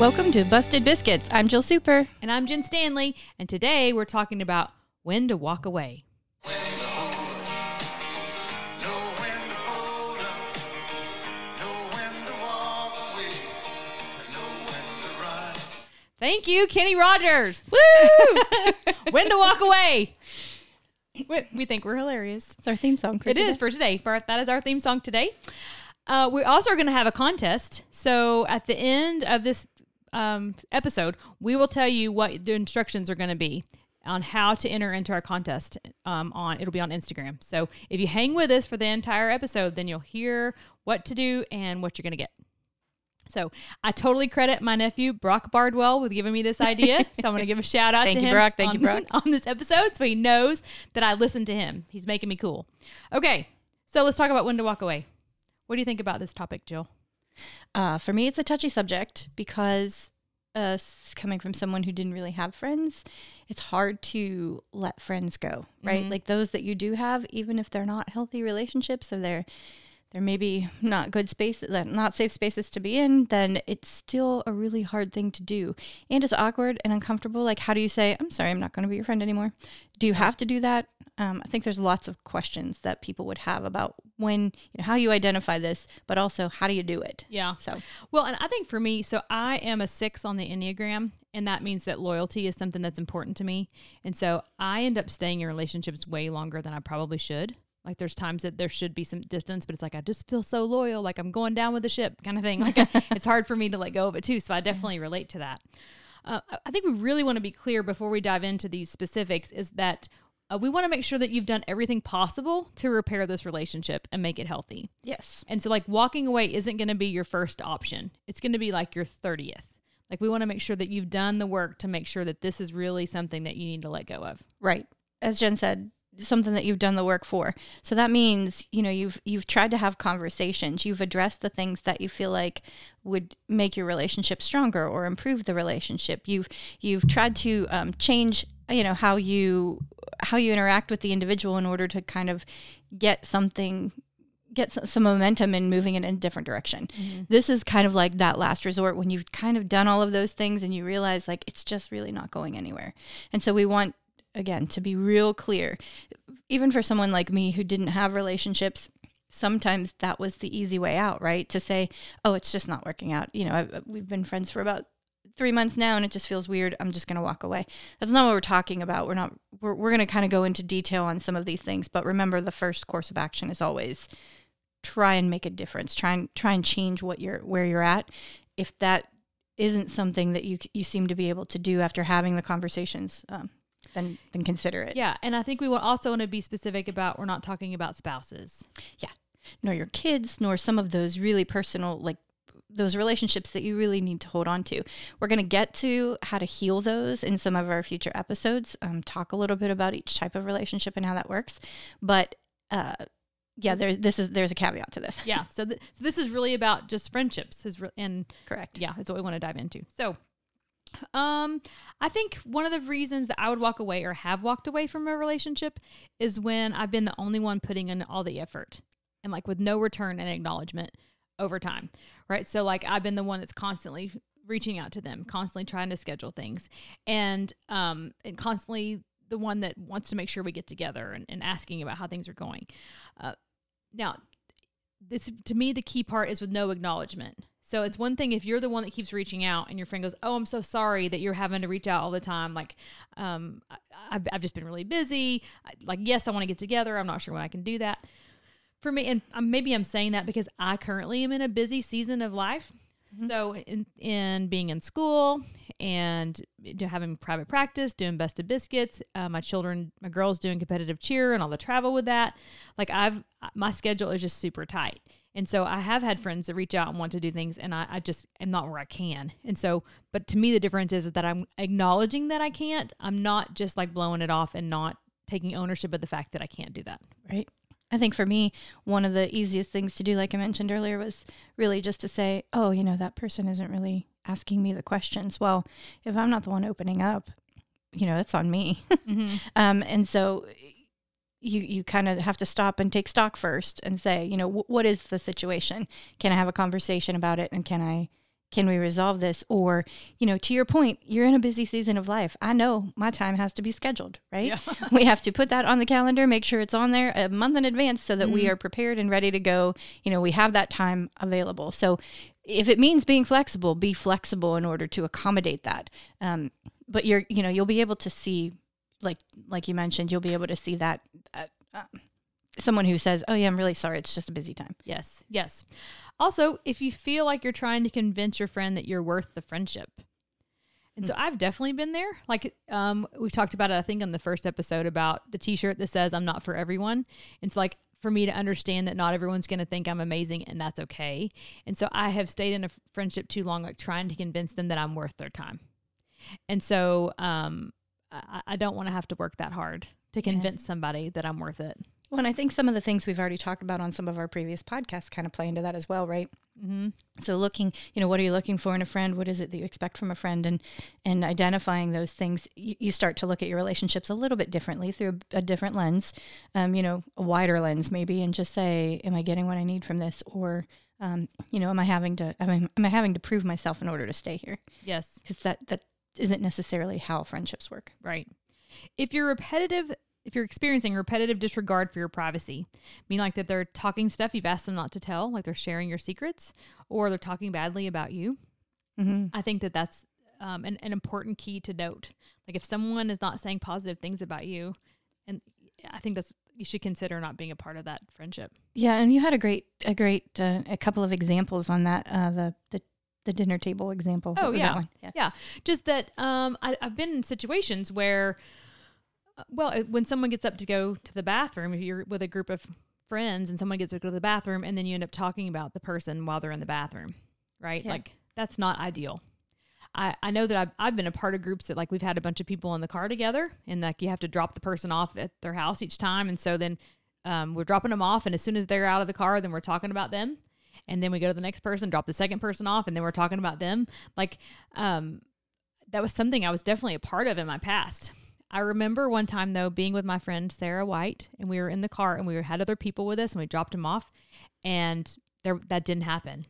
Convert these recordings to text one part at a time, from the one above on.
Welcome to Busted Biscuits. I'm Jill Super. And I'm Jen Stanley, and today we're talking about when to walk away. Thank you, Kenny Rogers. Woo! when to walk away. We, think we're hilarious. It's our theme song. For It today. is for today. For that is our theme song today. Uh, we also are going to have a contest. So at the end of this um, episode, we will tell you what the instructions are going to be on how to enter into our contest. Um, on it'll be on Instagram. So if you hang with us for the entire episode, then you'll hear what to do and what you're going to get. So I totally credit my nephew Brock Bardwell with giving me this idea. so I'm going to give a shout out Thank to you, him. Brock. Thank on, you, Brock. on this episode, so he knows that I listen to him. He's making me cool. Okay, so let's talk about when to walk away. What do you think about this topic, Jill? Uh, for me, it's a touchy subject because uh, coming from someone who didn't really have friends, it's hard to let friends go, right? Mhm. Like those that you do have, even if they're not healthy relationships or they're they're maybe not good spaces, not safe spaces to be in, then it's still a really hard thing to do. And it's awkward and uncomfortable. Like, how do you say, I'm sorry, I'm not going to be your friend anymore? Do you have to do that? Um, I think there's lots of questions that people would have about when, you know, how you identify this, but also how do you do it? Yeah. So, Well, and I think for me, so I am a six on the Enneagram, and that means that loyalty is something that's important to me. And so I end up staying in relationships way longer than I probably should. Like there's times that there should be some distance, but it's like I just feel so loyal, like I'm going down with the ship kind of thing. Like it's hard for me to let go of it too. So I definitely relate to that. Uh, I- I think we really want to be clear before we dive into these specifics is that uh, we want to make sure that you've done everything possible to repair this relationship and make it healthy. yes. And so, like, walking away isn't going to be your first option. It's going to be like your 30th. Like, we want to make sure that you've done the work to make sure that this is really something that you need to let go of. Right. As Jen said, something that you've done the work for. So that means, you know, you've you've tried to have conversations. You've addressed the things that you feel like would make your relationship stronger or improve the relationship. You've you've tried to um, change, you know, how you how you interact with the individual in order to kind of get something get some, some momentum in moving in a different direction. This is kind of like that last resort when you've kind of done all of those things and you realize like it's just really not going anywhere. And so we want again to be real clear even for someone like me who didn't have relationships sometimes that was the easy way out right? To say oh it's just not working out. You know I've, we've been friends for about three months now and it just feels weird. I'm just going to walk away. That's not what we're talking about. We're not we're, we're going to kind of go into detail on some of these things but remember the first course of action is always try and make a difference. Try and try and change what you're where you're at. If that isn't something that you you seem to be able to do after having the conversations um, then then consider it Yeah. And I think we will also want to be specific about we're not talking about spouses. Yeah. Nor your kids nor some of those really personal like those relationships that you really need to hold on to we're going to get to how to heal those in some of our future episodes um, talk a little bit about each type of relationship and how that works but uh, yeah there's this is there's a caveat to this Yeah. so, th- so this is really about just friendships is re- and correct yeah, that's what we want to dive into. So, um, I think one of the reasons that I would walk away or have walked away from a relationship is when I've been the only one putting in all the effort and like with no return and acknowledgement over time, right? So, like, I've been the one that's constantly reaching out to them, constantly trying to schedule things, and um, and constantly the one that wants to make sure we get together and, and asking about how things are going. Uh, now, this to me the key part is with no acknowledgement. So it's one thing if you're the one that keeps reaching out and your friend goes, "Oh, I'm so sorry that you're having to reach out all the time. Like, um, I, I've, I've just been really busy. I, like, yes, I want to get together. I'm not sure when I can do that." For me, and um, maybe I'm saying that because I currently am in a busy season of life. So in in being in school and do- having private practice, doing Busted Biscuits, uh, my children, my girls doing competitive cheer and all the travel with that. Like I've my schedule is just super tight. And so I have had friends that reach out and want to do things, and I, I just am not where I can. And so, but to me, the difference is that I'm acknowledging that I can't. I'm not just like blowing it off and not taking ownership of the fact that I can't do that. right I think for me, one of the easiest things to do, like I mentioned earlier, was really just to say, oh, you know, that person isn't really asking me the questions. Well, if I'm not the one opening up, you know, it's on me. Mm-hmm. um, and so you you kind of have to stop and take stock first and say, you know, wh- what is the situation? Can I have a conversation about it? And can I can we resolve this or you know to your point you're in a busy season of life i know my time has to be scheduled right Yeah. we have to put that on the calendar make sure it's on there a month in advance so that we Mm-hmm. are prepared and ready to go you know we have that time available so if it means being flexible be flexible in order to accommodate that um, but you're you know you'll be able to see like like you mentioned you'll be able to see that uh, uh, someone who says oh yeah i'm really sorry it's just a busy time Yes, yes. Also, if you feel like you're trying to convince your friend that you're worth the friendship. And so I've definitely been there. Like um we talked about it I think on the first episode about the t-shirt that says I'm not for everyone. It's like for me to understand that not everyone's going to think I'm amazing and that's okay. And so I have stayed in a friendship too long like trying to convince them that I'm worth their time. And so um I, I don't want to have to work that hard to convince somebody that I'm worth it. Well, and I think some of the things we've already talked about on some of our previous podcasts kind of play into that as well, right? Mm-hmm. So looking, you know, what are you looking for in a friend? What is it that you expect from a friend? And and identifying those things, you, you start to look at your relationships a little bit differently through a, a different lens, um, you know, a wider lens maybe, and just say, am I getting what I need from this, or um, you know, am I having to, am I, am I having to prove myself in order to stay here? Yes. Because that that isn't necessarily how friendships work. Right. If you're repetitive, if you're experiencing repetitive disregard for your privacy, mean like that they're talking stuff you've asked them not to tell, like they're sharing your secrets, or they're talking badly about you, Mm-hmm. I think that that's um, an, an important key to note. Like if someone is not saying positive things about you, and I think that's you should consider not being a part of that friendship. Yeah, and you had a great, a great, uh, a couple of examples on that. Uh, the the the dinner table example. Oh, yeah. yeah. Yeah, just that um, I, I've been in situations where, uh, well, when someone gets up to go to the bathroom, if you're with a group of friends and someone gets up to go to the bathroom, and then you end up talking about the person while they're in the bathroom, right? Yeah. Like that's not ideal. I, I know that I've, I've been a part of groups that like we've had a bunch of people in the car together and like you have to drop the person off at their house each time and so then um, we're dropping them off and as soon as they're out of the car then we're talking about them and then we go to the next person drop the second person off and then we're talking about them like um, that was something I was definitely a part of in my past. I remember one time though being with my friend Sarah White and we were in the car and we had other people with us and we dropped them off and there that didn't happen.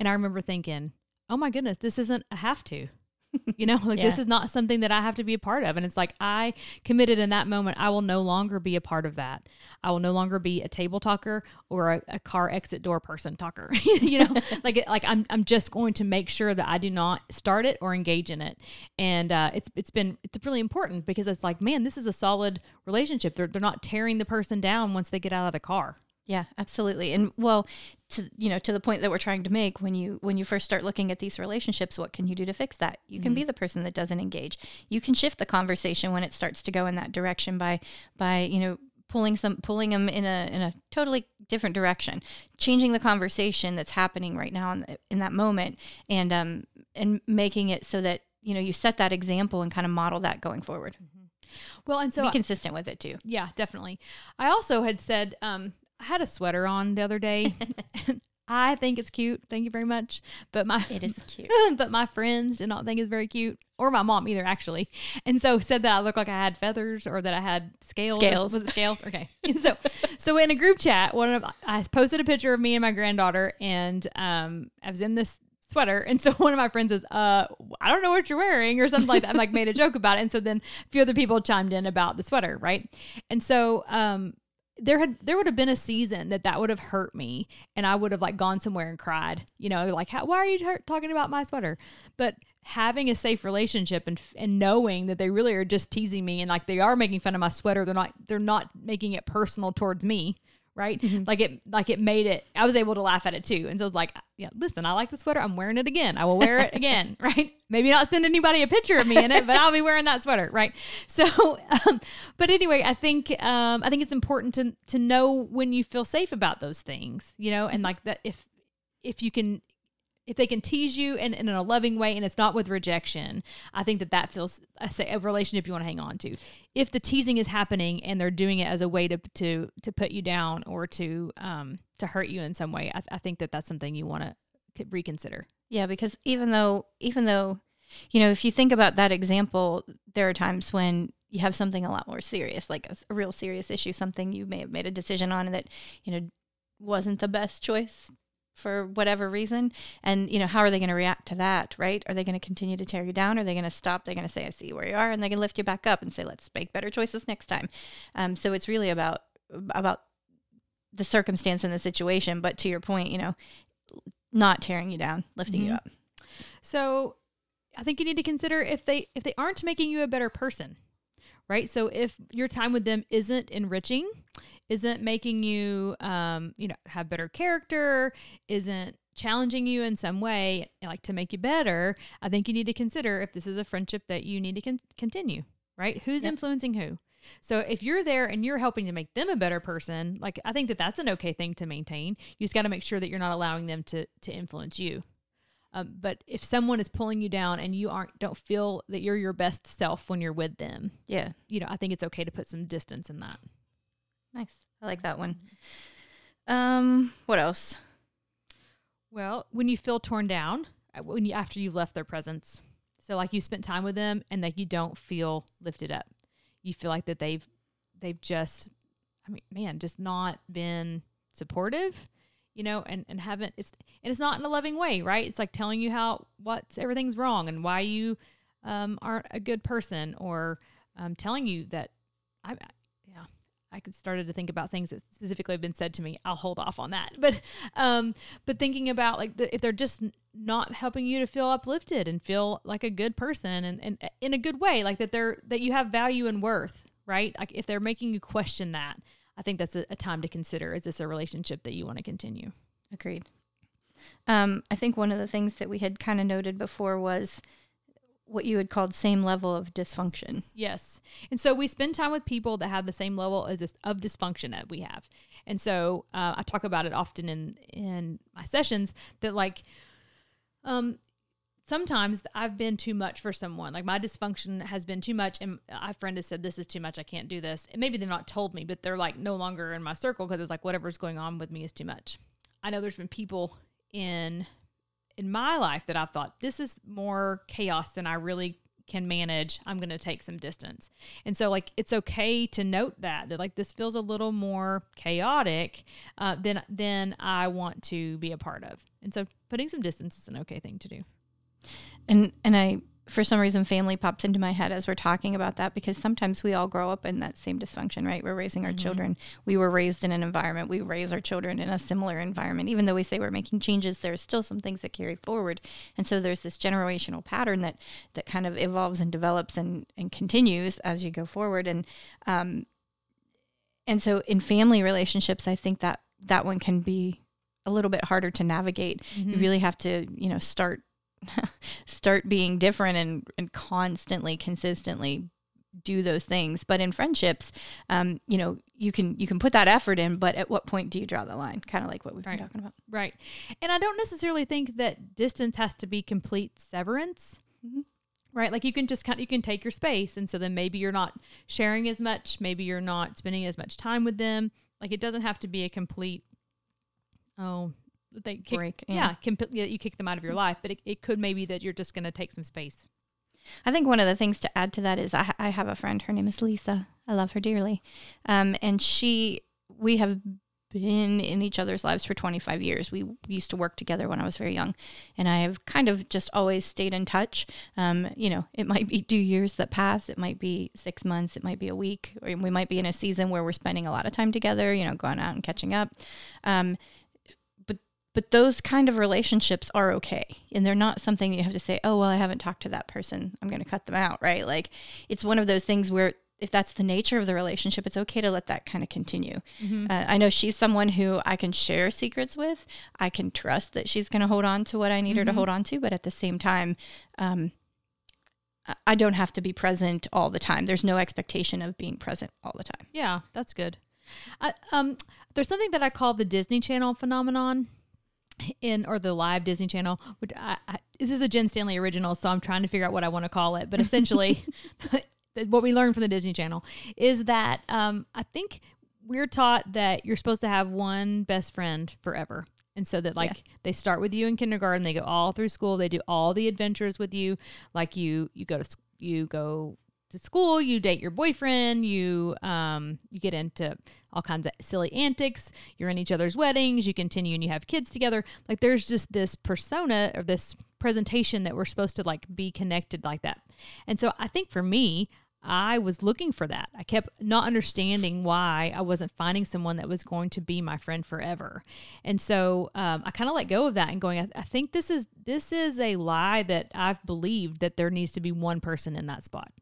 And I remember thinking, "Oh my goodness, this isn't a have to." You know, like this is not something that I have to be a part of. And it's like I committed in that moment, I will no longer be a part of that. I will no longer be a table talker or a, a car exit door person talker. you know, like it, like I'm I'm just going to make sure that I do not start it or engage in it. And uh, it's it's been it's really important because it's like, man, this is a solid relationship. They're they're not tearing the person down once they get out of the car. Yeah, absolutely. And well, to you know, to the point that we're trying to make, when you when you first start looking at these relationships, what can you do to fix that? You can be the person that doesn't engage. You can shift the conversation when it starts to go in that direction by by you know pulling some pulling them in a in a totally different direction, changing the conversation that's happening right now in, the, in that moment, and um and making it so that you know you set that example and kind of model that going forward. Well, and so be consistent with it too. Yeah, definitely. I also had said um, I had a sweater on the other day. I think it's cute. Thank you very much. But my It is cute. but my friends did not think it's very cute, or my mom either, actually. And so said that I looked like I had feathers or that I had scales. Scales. Was it scales? Okay. And so, so in a group chat, one of I posted a picture of me and my granddaughter, and um, I was in this sweater, and so one of my friends says, "Uh, I don't know what you're wearing," or something like that. I like made a joke about it, and so then a few other people chimed in about the sweater, right? And so, um, there had there would have been a season that that would have hurt me and i would have like gone somewhere and cried you know like how, why are you hurt, talking about my sweater? But having a safe relationship and and knowing that they really are just teasing me and like they are making fun of my sweater they're not they're not making it personal towards me right? Like it like it made it i was able to laugh at it too. And so i was like yeah listen i like the sweater. I'm wearing it again. I will wear it again right? Maybe not send anybody a picture of me in it but i'll be wearing that sweater right? So um, but anyway i think um, i think it's important to to know when you feel safe about those things you know and like that if if you can if they can tease you and in a loving way and it's not with rejection i think that that feels a, a relationship you want to hang on to. If the teasing is happening and they're doing it as a way to to to put you down or to um to hurt you in some way i, I think that that's something you want to reconsider. Yeah, because even though even though you know, if you think about that example, there are times when you have something a lot more serious, like a, a real serious issue, something you may have made a decision on that, you know, wasn't the best choice for whatever reason and you know how are they going to react to that right are they going to continue to tear you down are they going to stop they're going to say i see where you are and they can lift you back up and say let's make better choices next time um, so it's really about about the circumstance and the situation but to your point you know not tearing you down lifting you Mhm. up So I think you need to consider if they if they aren't making you a better person. Right? So if your time with them isn't enriching, isn't making you um, you know, have better character, isn't challenging you in some way like to make you better, I think you need to consider if this is a friendship that you need to con- continue, right? Who's Yep. influencing who? So if you're there and you're helping to make them a better person, like I think that that's an okay thing to maintain. You just got to make sure that you're not allowing them to to influence you. Um, but if someone is pulling you down and you aren't don't feel that you're your best self when you're with them, yeah you know, I think it's okay to put some distance in that. Nice. I like that one. Um what else? Well, when you feel torn down, uh, when you after you've left their presence, so like you spent time with them and that you don't feel lifted up, you feel like that they've they've just, I mean, man, just not been supportive, you know, and and haven't it's and it's not in a loving way, right? It's like telling you how what everything's wrong and why you um, aren't a good person, or um, telling you that I, I- could started to think about things that specifically have been said to me. I'll hold off on that, but um, but thinking about like the, if they're just not helping you to feel uplifted and feel like a good person and, and in a good way like that they're that you have value and worth right like if they're making you question that i think that's a, a time to consider is this a relationship that you want to continue Agreed. Um, I think one of the things that we had kind of noted before was what you had called same level of dysfunction. yes and so we spend time with people that have the same level as this, of dysfunction that we have and so uh, i talk about it often in in my sessions that like um sometimes I've been too much for someone. Like my dysfunction has been too much, and a friend has said, "This is too much. I can't do this." And maybe they've not told me, but they're like no longer in my circle because it's like whatever's going on with me is too much. I know there's been people in in my life that I've thought this is more chaos than I really can manage. I'm going to take some distance. And so like it's okay to note that that like this feels a little more chaotic uh, than than I want to be a part of. And so putting some distance is an okay thing to do. And and I for some reason family popped into my head as we're talking about that because sometimes we all grow up in that same dysfunction, right? We're raising our Mhm. children. We were raised in an environment. We raise our children in a similar environment. Even though we say we're making changes, there's still some things that carry forward. And so there's this generational pattern that that kind of evolves and develops and and continues as you go forward. And um and so in family relationships, I think that that one can be a little bit harder to navigate you Mhm. really have to you know start start being different and and constantly consistently do those things but in friendships um you know you can you can put that effort in but at what point do you draw the line kind of like what we've Right. been talking about Right. And I don't necessarily think that distance has to be complete severance. Mhm. Right? Like you can just kind of, you can take your space and so then maybe you're not sharing as much, maybe you're not spending as much time with them. Like it doesn't have to be a complete oh, they kick, break yeah, yeah, you kick them out of your life, but it, it could maybe that you're just going to take some space. I think one of the things to add to that is I, I have a friend. Her name is Lisa. I love her dearly, um, and she we have been in each other's lives for 25 years. We used to work together when I was very young, and I have kind of just always stayed in touch. Um, you know, it might be two years that pass, it might be six months, it might be a week, or we might be in a season where we're spending a lot of time together. You know, going out and catching up. Um, but those kind of relationships are okay. And they're not something you have to say oh well i haven't talked to that person. I'm going to cut them out right? Like it's one of those things where if that's the nature of the relationship it's okay to let that kind of continue. Mm-hmm. uh, i know she's someone who i can share secrets with. I can trust that she's going to hold on to what i need her to Mhm. hold on to but at the same time um, I- i don't have to be present all the time. There's no expectation of being present all the time. Yeah, that's good. I, um, there's something that I call the Disney Channel phenomenon, in or the live Disney Channel. Which I, I, this is a Jen Stanley original, so I'm trying to figure out what I want to call it. But essentially, what we learned from the Disney Channel is that um, I think we're taught that you're supposed to have one best friend forever. And so that like they start with you in kindergarten, they go all through school, they do all the adventures with you, like you you go to you go to school, you date your boyfriend, you um you get into all kinds of silly antics, you're in each other's weddings, you continue and you have kids together. Like there's just this persona or this presentation that we're supposed to like be connected like that. And so I think for me, I was looking for that. I kept not understanding why I wasn't finding someone that was going to be my friend forever, and so um, I kind of let go of that and going. I, I think this is this is a lie that I've believed that there needs to be one person in that spot.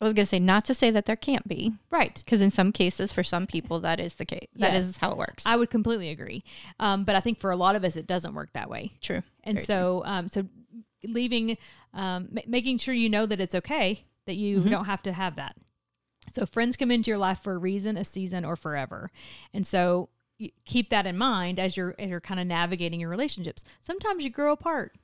I was going to say not to say that there can't be, Right. because in some cases, for some people, that is the case. That is Yes. how it works. I would completely agree. Um, but I think for a lot of us, it doesn't work that way. True. And Very so, um, so leaving, um, ma- making sure you know that it's okay that you Mhm. don't have to have that. So friends come into your life for a reason, a season, or forever. And so keep that in mind as you're as you're kind of navigating your relationships. Sometimes you grow apart.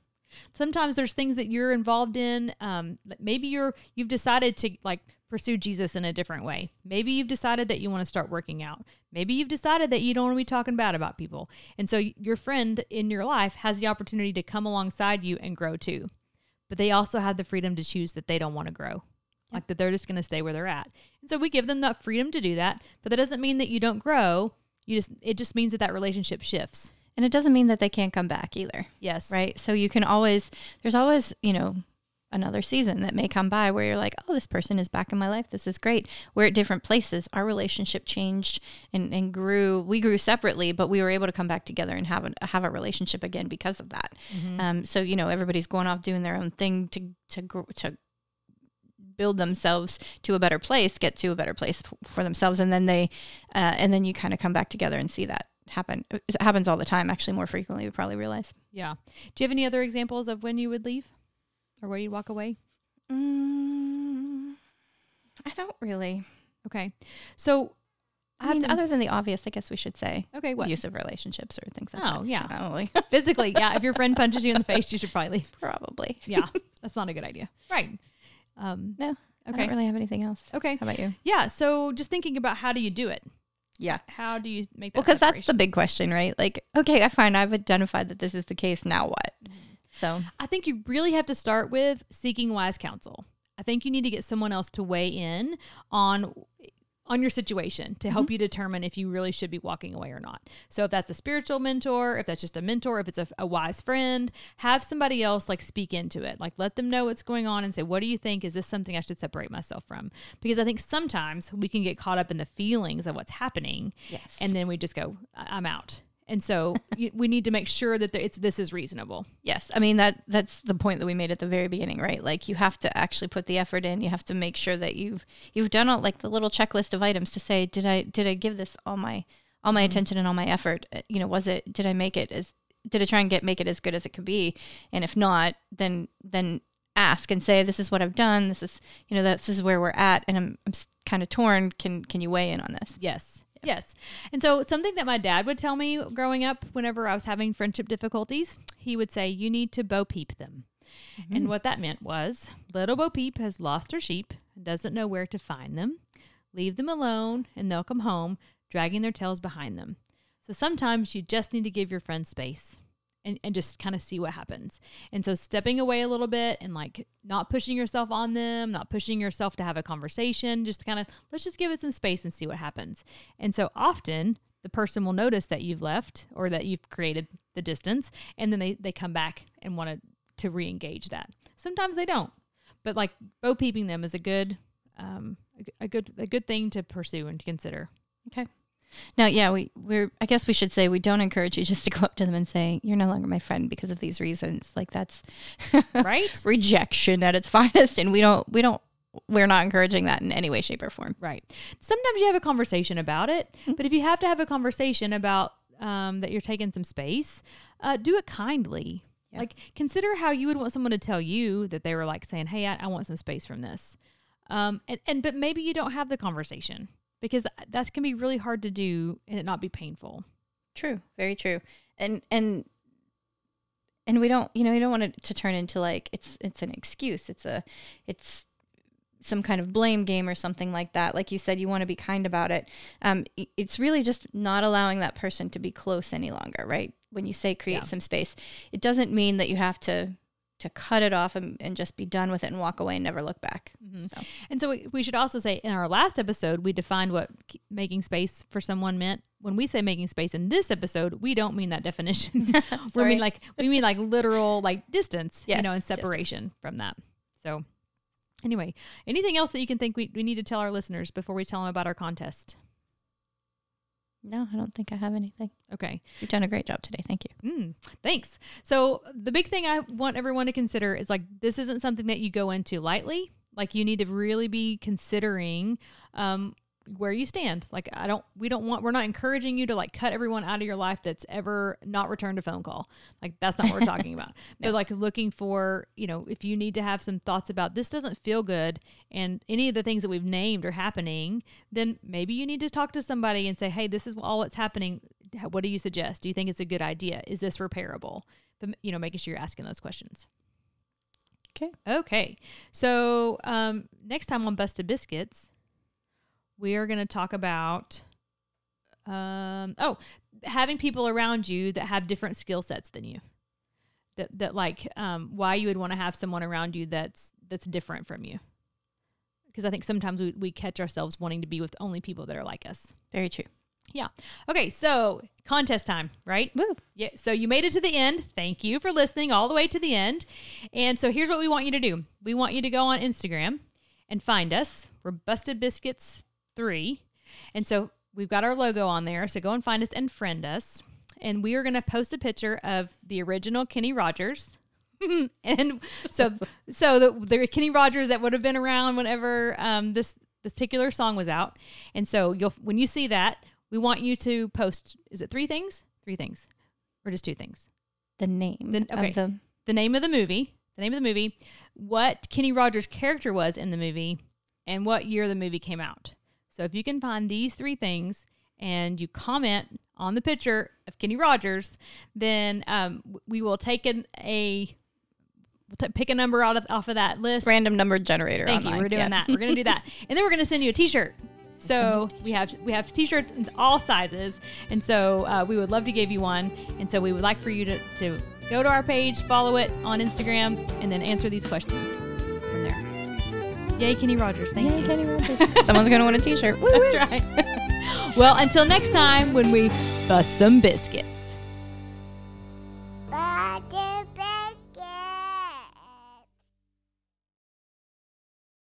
Sometimes there's things that you're involved in. Um, maybe you're you've decided to like pursue Jesus in a different way. Maybe you've decided that you want to start working out. Maybe you've decided that you don't want to be talking bad about people. And so your friend in your life has the opportunity to come alongside you and grow too. But they also have the freedom to choose that they don't want to grow. Like that they're just going to stay where they're at. And so we give them that freedom to do that, but that doesn't mean that you don't grow. You just it just means that that relationship shifts. And it doesn't mean that they can't come back either. Yes. right? So you can always, there's always, you know, another season that may come by where you're like, oh, this person is back in my life. This is great. We're at different places. Our relationship changed and, and grew. We grew separately, but we were able to come back together and have a, have a relationship again because of that. Mhm. Um, so, you know, everybody's going off doing their own thing to, to, grow, to build themselves to a better place, get to a better place for themselves. And then they, uh, and then you kind of come back together and see that happen. It happens all the time, actually more frequently, we probably realize. Yeah. Do you have any other examples of when you would leave or where you'd walk away? Mm, I don't really. Okay. So I I mean, some- other than the obvious, I guess we should say okay, what? abusive relationships or things like Oh, that. yeah. Probably. Physically, yeah. If your friend punches you in the face, you should probably leave. Probably. Yeah. That's not a good idea. Right. Um, No, I okay. don't really have anything else. Okay. How about you? Yeah. So just thinking about how do you do it? Yeah. How do you make that Well, because that's the big question, right? Like, okay, I find I've identified that this is the case. Now what? Mm-hmm. So, I think you really have to start with seeking wise counsel. I think you need to get someone else to weigh in on on your situation to help mm-hmm. you determine if you really should be walking away or not. So if that's a spiritual mentor, if that's just a mentor, if it's a, a wise friend, have somebody else like speak into it. Like let them know what's going on and say, "What do you think? Is this something I should separate myself from?" Because I think sometimes we can get caught up in the feelings of what's happening yes. and then we just go, "I'm out." And so you, we need to make sure that it's this is reasonable. Yes, I mean that that's the point that we made at the very beginning, right? Like you have to actually put the effort in. You have to make sure that you've you've done all like the little checklist of items to say, did I did I give this all my all my attention and all my effort? Uh, You know, was it did I make it as did I try and get make it as good as it could be? And if not, then then ask and say, this is what I've done. This is you know this is where we're at, and I'm I'm kind of torn. Can can you weigh in on this? Yes. Yes. And so something that my dad would tell me growing up whenever I was having friendship difficulties, he would say, You need to bo peep them. Mm-hmm. And what that meant was little Bo Peep has lost her sheep and doesn't know where to find them. Leave them alone and they'll come home, dragging their tails behind them. So sometimes you just need to give your friends space and, and just kind of see what happens. And so stepping away a little bit and like not pushing yourself on them, not pushing yourself to have a conversation, just kind of let's just give it some space and see what happens. And so often the person will notice that you've left or that you've created the distance and then they, they come back and want to to re-engage that. Sometimes they don't. But like bo peeping them is a good um a, a good a good thing to pursue and to consider. Now, yeah, we we're I guess we should say we don't encourage you just to go up to them and say you're no longer my friend because of these reasons. Like that's Right? rejection at its finest, and we don't we don't we're not encouraging that in any way, shape, or form. Right. Sometimes you have a conversation about it, but if you have to have a conversation about um, that you're taking some space, uh, do it kindly. Like consider how you would want someone to tell you that they were like saying, "Hey, I, I want some space from this," um, and and but maybe you don't have the conversation because th- that can be really hard to do and it not be painful. True, very true, and and and we don't you know we don't want it to turn into like it's it's an excuse. It's a it's some kind of blame game or something like that. Like you said, you want to be kind about it. Um, it's really just not allowing that person to be close any longer, right? When you say create Yeah. some space, it doesn't mean that you have to to cut it off and, and just be done with it and walk away and never look back. Mhm. So And so we, we should also say in our last episode, we defined what making space for someone meant. When we say making space in this episode, we don't mean that definition. we mean like we mean like literal like distance, you know, and distance. separation from that. So anyway, anything else that you can think we, we need to tell our listeners before we tell them about our contest? No, I don't think I have anything. Okay. You've done a great job today. Thank you. Mm, thanks. So the big thing I want everyone to consider is like this isn't something that you go into lightly. Like you need to really be considering um, where you stand. Like I don't, we don't want, we're not encouraging you to like cut everyone out of your life that's ever not returned a phone call. Like that's not what we're talking about. But like looking for, you know, if you need to have some thoughts about this doesn't feel good and any of the things that we've named are happening, then maybe you need to talk to somebody and say, hey, this is all that's happening. What do you suggest? Do you think it's a good idea? Is this repairable? But you know, making sure you're asking those questions. Okay. Okay. So um, next time on Busted Biscuits, we are going to talk about um, oh, having people around you that have different skill sets than you. That that like um, why you would want to have someone around you that's that's different from you. Because I think sometimes we, we catch ourselves wanting to be with only people that are like us. Very true. Yeah. Okay, so contest time, right? Woo. Yeah, so you made it to the end. Thank you for listening all the way to the end. And so here's what we want you to do. We want you to go on Instagram and find us. We're Busted Biscuits 3. And so we've got our logo on there. So go and find us and friend us. And we are going to post a picture of the original Kenny Rogers. and so so the, the Kenny Rogers that would have been around whenever um, this particular song was out. And so you'll when you see that, we want you to post is it three things? Three things. Or just two things. The name Then- okay. of the The name of the movie, the name of the movie, what Kenny Rogers' character was in the movie, and what year the movie came out. So if you can find these three things and you comment on the picture of Kenny Rogers, then um, we will take an, a we'll t- pick a number out of off of that list. random number generator. Thank you. We're doing Yeah. that. We're gonna do that, and then we're gonna send you a T-shirt. So we have we have T-shirts in all sizes, and so uh, we would love to give you one. And so we would like for you to to go to our page, follow it on Instagram, and then answer these questions. Yay, Kenny Rogers! Thank Yay, you. Kenny Rogers. Someone's gonna want a T-shirt. Woo, woo. That's right. well, until next time when we bust some biscuits.